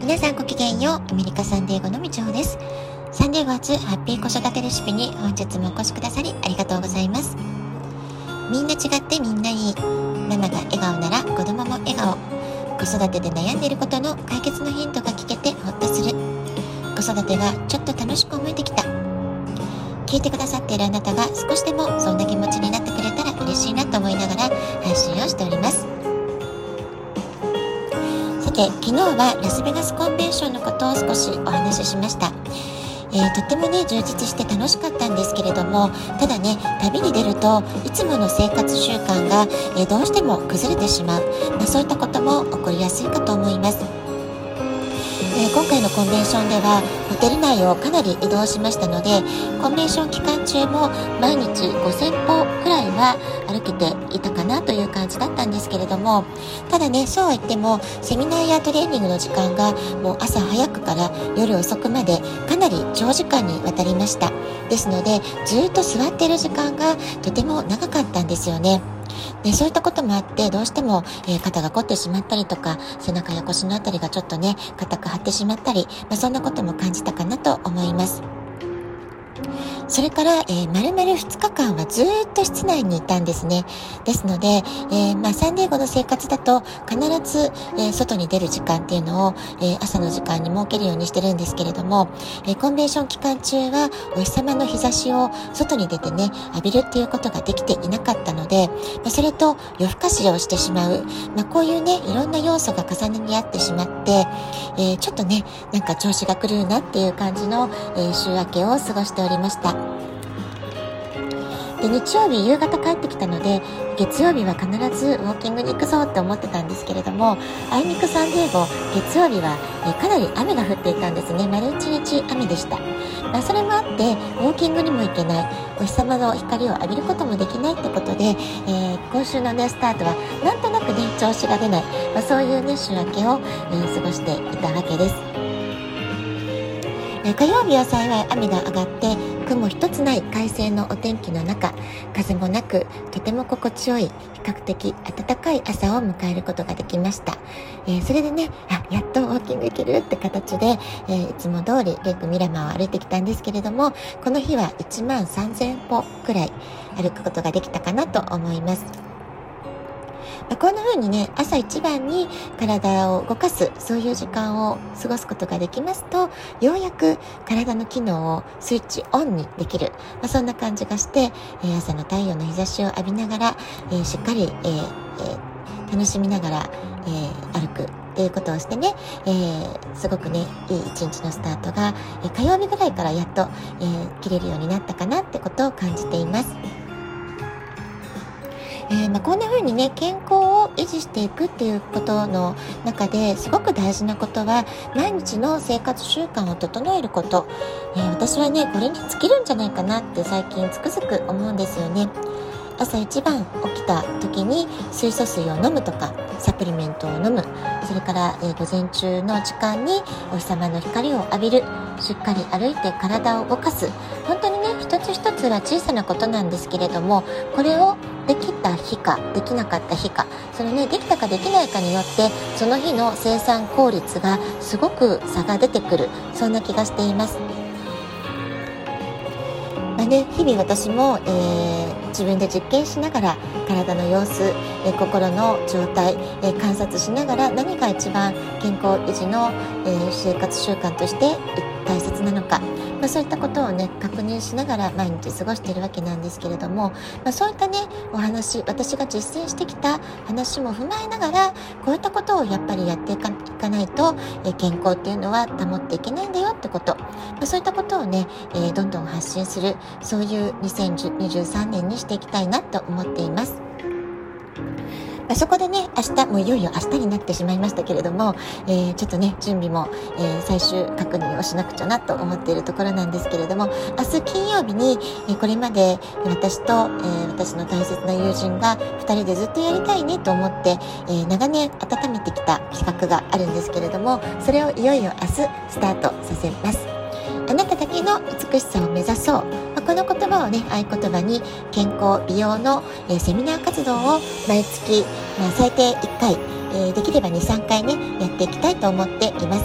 皆さんごきげんよう。アメリカサンデーゴのみちほです。サンデーゴ初ハッピー子育てレシピに本日もお越しくださりありがとうございます。みんな違ってみんないい。ママが笑顔なら子供も笑顔。子育てで悩んでいることの解決のヒントが聞けてほっとする。子育てがちょっと楽しく思えてきた。聞いてくださっているあなたが少しでもそんな気持ちになってくれたら嬉しいなと思いながら配信をしております。て昨日はラスベガスコンベンションのことを少しお話ししましたえー、とってもね充実して楽しかったんですけれどもただね旅に出るといつもの生活習慣が、えー、どうしても崩れてしまう、まあ、そういったことも起こりやすいかと思います。えー、今回のコンベンションではホテル内をかなり移動しましたのでコンベンション期間中も毎日5000歩くらいは歩けていたかなという感じだったんですけれどもただねそうは言ってもセミナーやトレーニングの時間がもう朝早くから夜遅くまでかなり長時間にわたりましたですのでずっと座っている時間がとても長かったんですよね。でそういったこともあってどうしても、えー、肩が凝ってしまったりとか背中や腰の辺りがちょっとね硬く張ってしまったり、まあ、そんなことも感じたかなと思います。それから、えー、丸々2日間はずっと室内にいたんですね。ですので、えー、まあ、サンディエゴの生活だと必ず、えー、外に出る時間っていうのを、え朝の時間に設けるようにしてるんですけれども、えコンベンション期間中はお日様の日差しを外に出てね、浴びるっていうことができていなかったので、まあ、それと夜更かしをしてしまう、まあ、こういうね、いろんな要素が重ねに合ってしまって、えちょっとね、なんか調子が狂うなっていう感じの、え週明けを過ごしておりました。で日曜日夕方帰ってきたので月曜日は必ずウォーキングに行くぞって思ってたんですけれどもあいにくサンデーゴ月曜日は、えかなり雨が降っていたんですね。丸一日雨でした、まあ、それもあってウォーキングにも行けない。お日様の光を浴びることもできないってことで、えー、今週のねスタートはなんとなくね調子が出ない、まあ、そういうね週明けを、えー、過ごしていたわけです。火曜日は幸い雨が上がって雲一つない快晴のお天気の中風もなくとても心地よい比較的暖かい朝を迎えることができました、えー、それでねあやっとウォーキング行けるって形で、えー、いつも通りレイクミラマを歩いてきたんですけれどもこの日は1万3000歩くらい歩くことができたかなと思います。まあ、こんな風にね、朝一番に体を動かす、そういう時間を過ごすことができますと、ようやく体の機能をスイッチオンにできる。まあ、そんな感じがして、えー、朝の太陽の日差しを浴びながら、えー、しっかり、えーえ楽しみながら、え歩くっていうことをしてね、えー、すごくね、いい一日のスタートが、えー、火曜日ぐらいからやっと、えー、切れるようになったかなってことを感じています。えー、まあ、こんな風にね健康を維持していくっていうことの中ですごく大事なことは毎日の生活習慣を整えること、えー、私はねこれに尽きるんじゃないかなって最近つくづく思うんですよね。朝一番起きた時に水素水を飲むとかサプリメントを飲む。それから、えー、午前中の時間にお日様の光を浴びる。しっかり歩いて体を動かす。本当につ一つは小さなことなんですけれどもこれをできた日かできなかった日かそのねできたかできないかによってその日の生産効率がすごく差が出てくるそんな気がしています。まあね、日々私も、えー、自分で実験しながら体の様子、えー、心の状態、えー、観察しながら何が一番健康維持の、え生活習慣として大切なのか、まあ、そういったことをね確認しながら毎日過ごしているわけなんですけれども、まあ、そういったねお話私が実践してきた話も踏まえながらこういったことをやっぱりやっていかないと、え健康っていうのは保っていけないんだよってこと、まあ、そういったことをね、えー、どんどん発信するそういう2023年にしていきたいなと思っています。まあ、そこでね、明日、もういよいよ明日になってしまいましたけれども、えー、ちょっとね、準備も、えー、最終確認をしなくちゃなと思っているところなんですけれども、明日金曜日に、え、これまで私と、え、私の大切な友人が2人でずっとやりたいねと思って、え、長年温めてきた企画があるんですけれども、それをいよいよ明日スタートさせます。あなただけの美しさを目指そう。まあ、この言葉をね、合言葉に健康、美容の、えー、セミナー活動を毎月、まあ、最低1回、えー、できれば2、3回ね、やっていきたいと思っています。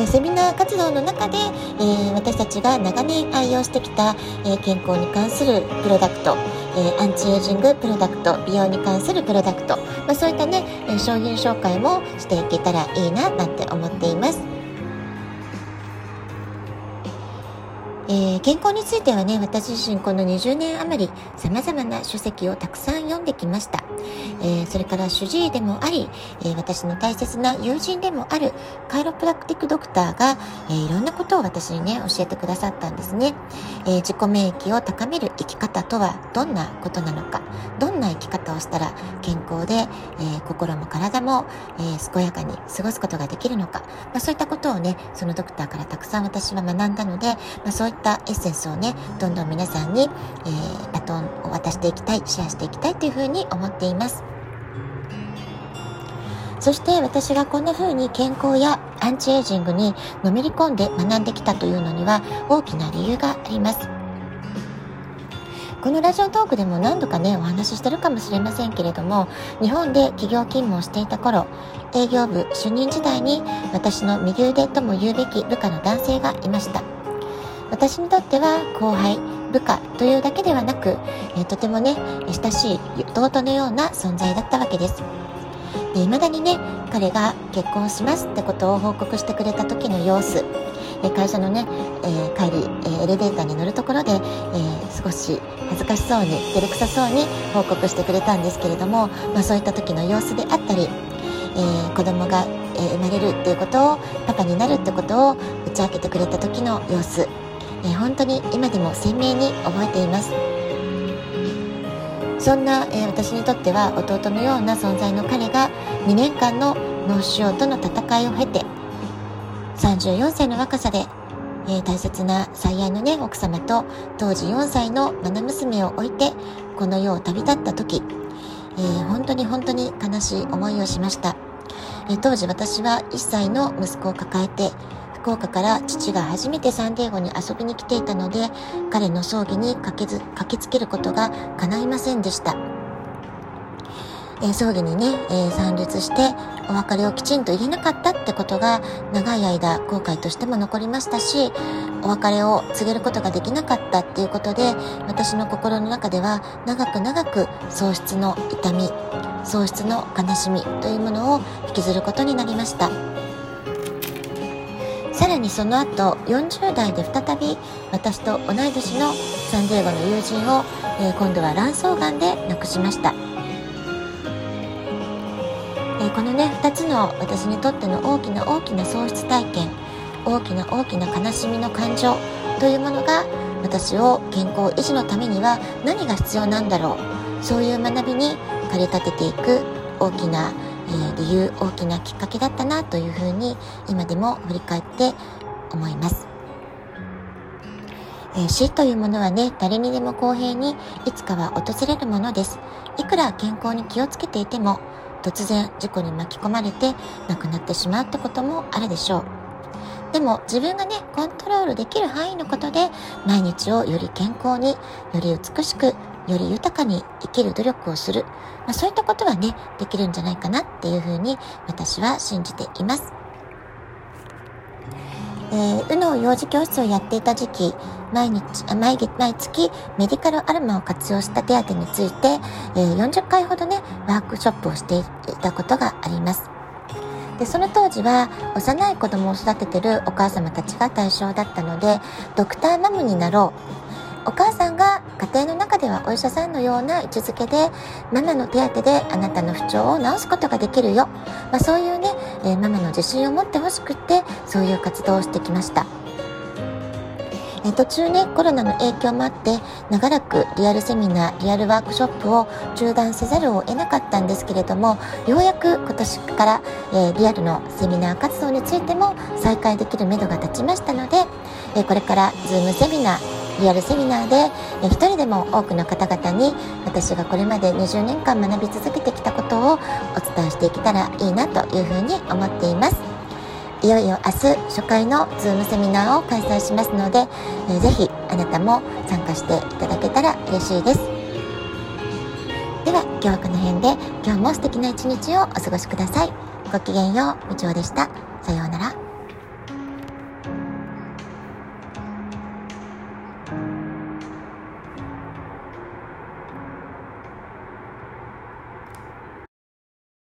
えセミナー活動の中で、え私たちが長年愛用してきた、え健康に関するプロダクト、えアンチエイジングプロダクト美容に関するプロダクト、まあ、そういったね、え商品紹介もしていけたらいいななんて思っています。えー、健康についてはね、私自身この20年余り様々な書籍をたくさん読んできました。えー、それから主治医でもあり、えー、私の大切な友人でもあるカイロプラクティックドクターが、えいろんなことを私にね、教えてくださったんですね。え自己免疫を高める生き方とはどんなことなのか、どんな生き方をしたら健康で、え心も体も、え健やかに過ごすことができるのか、まあ、そういったことをね、そのドクターからたくさん私は学んだので、まあ、そういったったエッセンスをね、どんどん皆さんに、えー、バトンを渡していきたい、シェアしていきたいというふうに思っています。そして私がこんな風に健康やアンチエイジングにのめり込んで学んできたというのには大きな理由があります。このラジオトークでも何度かね、お話ししてるかもしれませんけれども、日本で企業勤務をしていた頃、営業部主任時代に私の右腕とも言うべき部下の男性がいました。私にとっては後輩、部下というだけではなく、え、とてもね、親しい弟のような存在だったわけです。で、未だにね、彼が結婚しますってことを報告してくれた時の様子、会社のね、えー、帰り、えエレベーターに乗るところで、えー、少し恥ずかしそうに、照れくさそうに報告してくれたんですけれども、まあそういった時の様子であったり、えー、子供が、生まれるっていうことを、パパになるってことを打ち明けてくれた時の様子、え本当に今でも鮮明に覚えています。そんな、え私にとっては弟のような存在の彼が2年間の脳腫瘍との戦いを経て34歳の若さで、え、大切な最愛のね奥様と当時4歳の愛娘を置いてこの世を旅立った時、え、本当に本当に悲しい思いをしました、え、当時私は1歳の息子を抱えて福岡から父が初めてサンディエゴに遊びに来ていたので、彼の葬儀に駆けず駆けつけることが叶いませんでした。えー、葬儀にね、えー、参列してお別れをきちんと言えなかったってことが長い間後悔としても残りましたし、お別れを告げることができなかったっていうことで、私の心の中では長く長く喪失の痛み、喪失の悲しみというものを引きずることになりました。さらにその後40代で再び私と同い年のサンディエゴの友人を、えー、今度は卵巣がんで亡くしました、えー、このね2つの私にとっての大きな大きな喪失体験大きな大きな悲しみの感情というものが私を健康維持のためには何が必要なんだろう。そういう学びに駆り立てていく大きなえ、理由大きなきっかけだったなというふうに今でも振り返って思います。え、死というものはね、誰にでも公平にいつかは訪れるものです。いくら健康に気をつけていても、突然事故に巻き込まれて亡くなってしまうってこともあるでしょう。でも自分がね、コントロールできる範囲のことで、毎日をより健康に、より美しく、より豊かに生きる努力をする。まあ、そういったことはね、できるんじゃないかなっていうふうに私は信じています。えー、の幼児教室をやっていた時期、毎日、毎月、毎月メディカルアルマを活用した手当について、えー、40回ほどね、ワークショップをしていたことがあります。で、その当時は幼い子供を育ててるお母様たちが対象だったので、ドクターマムになろう。お母さんが家庭の中ではお医者さんのような位置づけでママの手当であなたの不調を治すことができるよ、まあ、そういうね、えー、ママの自信を持ってほしくってそういう活動をしてきました。え途中ねコロナの影響もあって長らくリアルセミナーリアルワークショップを中断せざるを得なかったんですけれどもようやく今年から、えー、リアルのセミナー活動についても再開できるめどが立ちましたので、えー、これからズームセミナーリアルセミナーで一人でも多くの方々に私がこれまで20年間学び続けてきたことをお伝えしていけたらいいなというふうに思っています。いよいよ明日初回の Zoom セミナーを開催しますので、えー、ぜひあなたも参加していただけたら嬉しいです。では今日はこの辺で今日も素敵な一日をお過ごしください。ごきげんようみちおでした。さようなら。